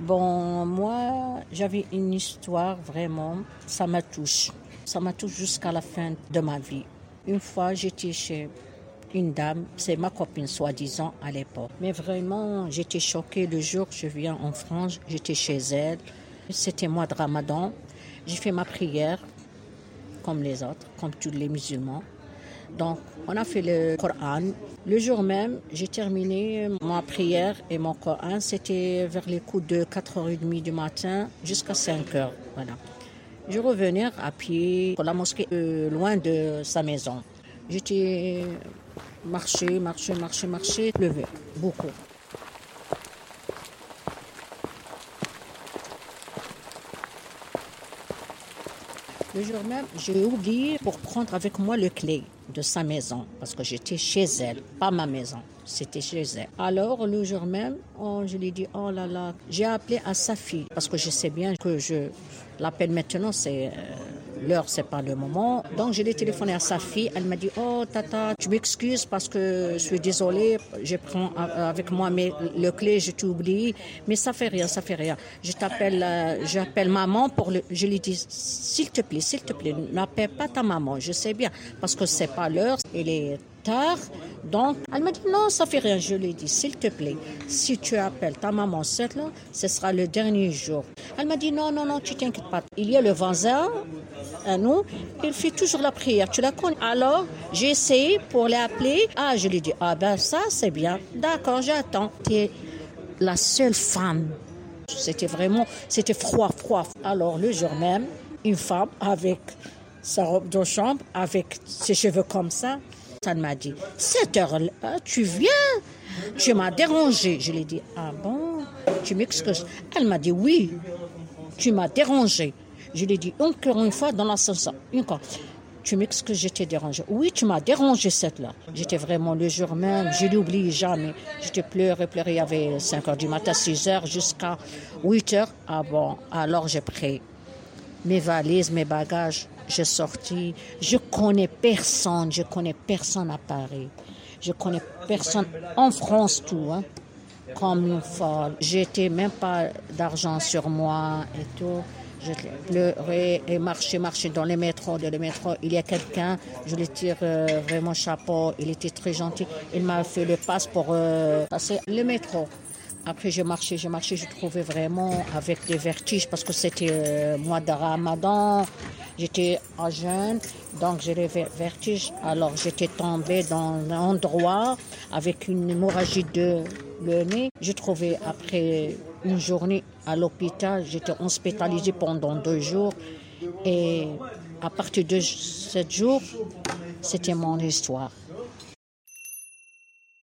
Bon, moi, j'avais une histoire vraiment, ça m'a touché. Ça m'a touché jusqu'à la fin de ma vie. Une fois, j'étais chez une dame, c'est ma copine soi-disant à l'époque. Mais vraiment, j'étais choquée le jour que je viens en France, j'étais chez elle. C'était mois de Ramadan. J'ai fait ma prière comme les autres, comme tous les musulmans. Donc, on a fait le Coran. Le jour même, j'ai terminé ma prière et mon Coran. C'était vers les coups de 4h30 du matin jusqu'à 5h. Voilà. Je revenais à pied pour la mosquée, euh, loin de sa maison. J'étais marché, marché, marché, marché, levé, beaucoup. Le jour même, j'ai oublié pour prendre avec moi le clé de sa maison parce que j'étais chez elle, pas ma maison, c'était chez elle. Alors le jour même, oh, je lui ai dit oh là là, j'ai appelé à sa fille parce que je sais bien que je l'appelle maintenant, c'est euh, l'heure, c'est pas le moment. Donc, je l'ai téléphoné à sa fille. Elle m'a dit, oh, tata, tu m'excuses parce que je suis désolée. Je prends avec moi mais le clé, je t'oublie. Mais ça fait rien, ça fait rien. Je t'appelle, euh, j'appelle maman pour le, je lui dis, s'il te plaît, s'il te plaît, n'appelle pas ta maman. Je sais bien parce que c'est pas l'heure. Il est tard. Donc, elle m'a dit, non, ça fait rien. Je lui ai dit, s'il te plaît, si tu appelles ta maman cette là, ce sera le dernier jour. Elle m'a dit, non, non, non, tu t'inquiètes pas. Il y a le voisin, à nous, il fait toujours la prière. Tu la connais Alors, j'ai essayé pour l'appeler. Ah, je lui ai dit, ah ben ça, c'est bien. D'accord, j'attends. Tu es la seule femme. C'était vraiment, c'était froid, froid. Alors, le jour même, une femme avec sa robe de chambre, avec ses cheveux comme ça, ça m'a dit, cette heure-là, tu viens? Tu m'as dérangé. Je lui ai dit, ah bon, tu m'excuses. Elle m'a dit, oui, tu m'as dérangé. Je lui ai dit encore une fois dans l'ascenseur, encore. Tu m'excuses, j'étais dérangé. Oui, tu m'as dérangé cette là. J'étais vraiment le jour même, je l'oublie jamais. J'étais pleuré, pleuré, il y avait 5 heures du matin, 6 heures jusqu'à 8 heures. Ah bon, alors j'ai pris mes valises, mes bagages, j'ai sorti. Je connais personne, je connais personne à Paris. Je connais personne en France tout, hein, comme folle. J'étais même pas d'argent sur moi et tout. Je pleurais et marchais, marchais dans les métros, dans les métros. Il y a quelqu'un, je lui tire euh, vraiment chapeau. Il était très gentil. Il m'a fait le passe pour euh, passer le métro. Après, j'ai marché, j'ai marché, je trouvais vraiment avec des vertiges parce que c'était euh, mois de ramadan. J'étais jeune, donc j'ai les vertiges. Alors j'étais tombée dans un endroit avec une hémorragie de le nez. J'ai trouvé après une journée à l'hôpital, j'étais hospitalisée pendant deux jours. Et à partir de sept jours, c'était mon histoire.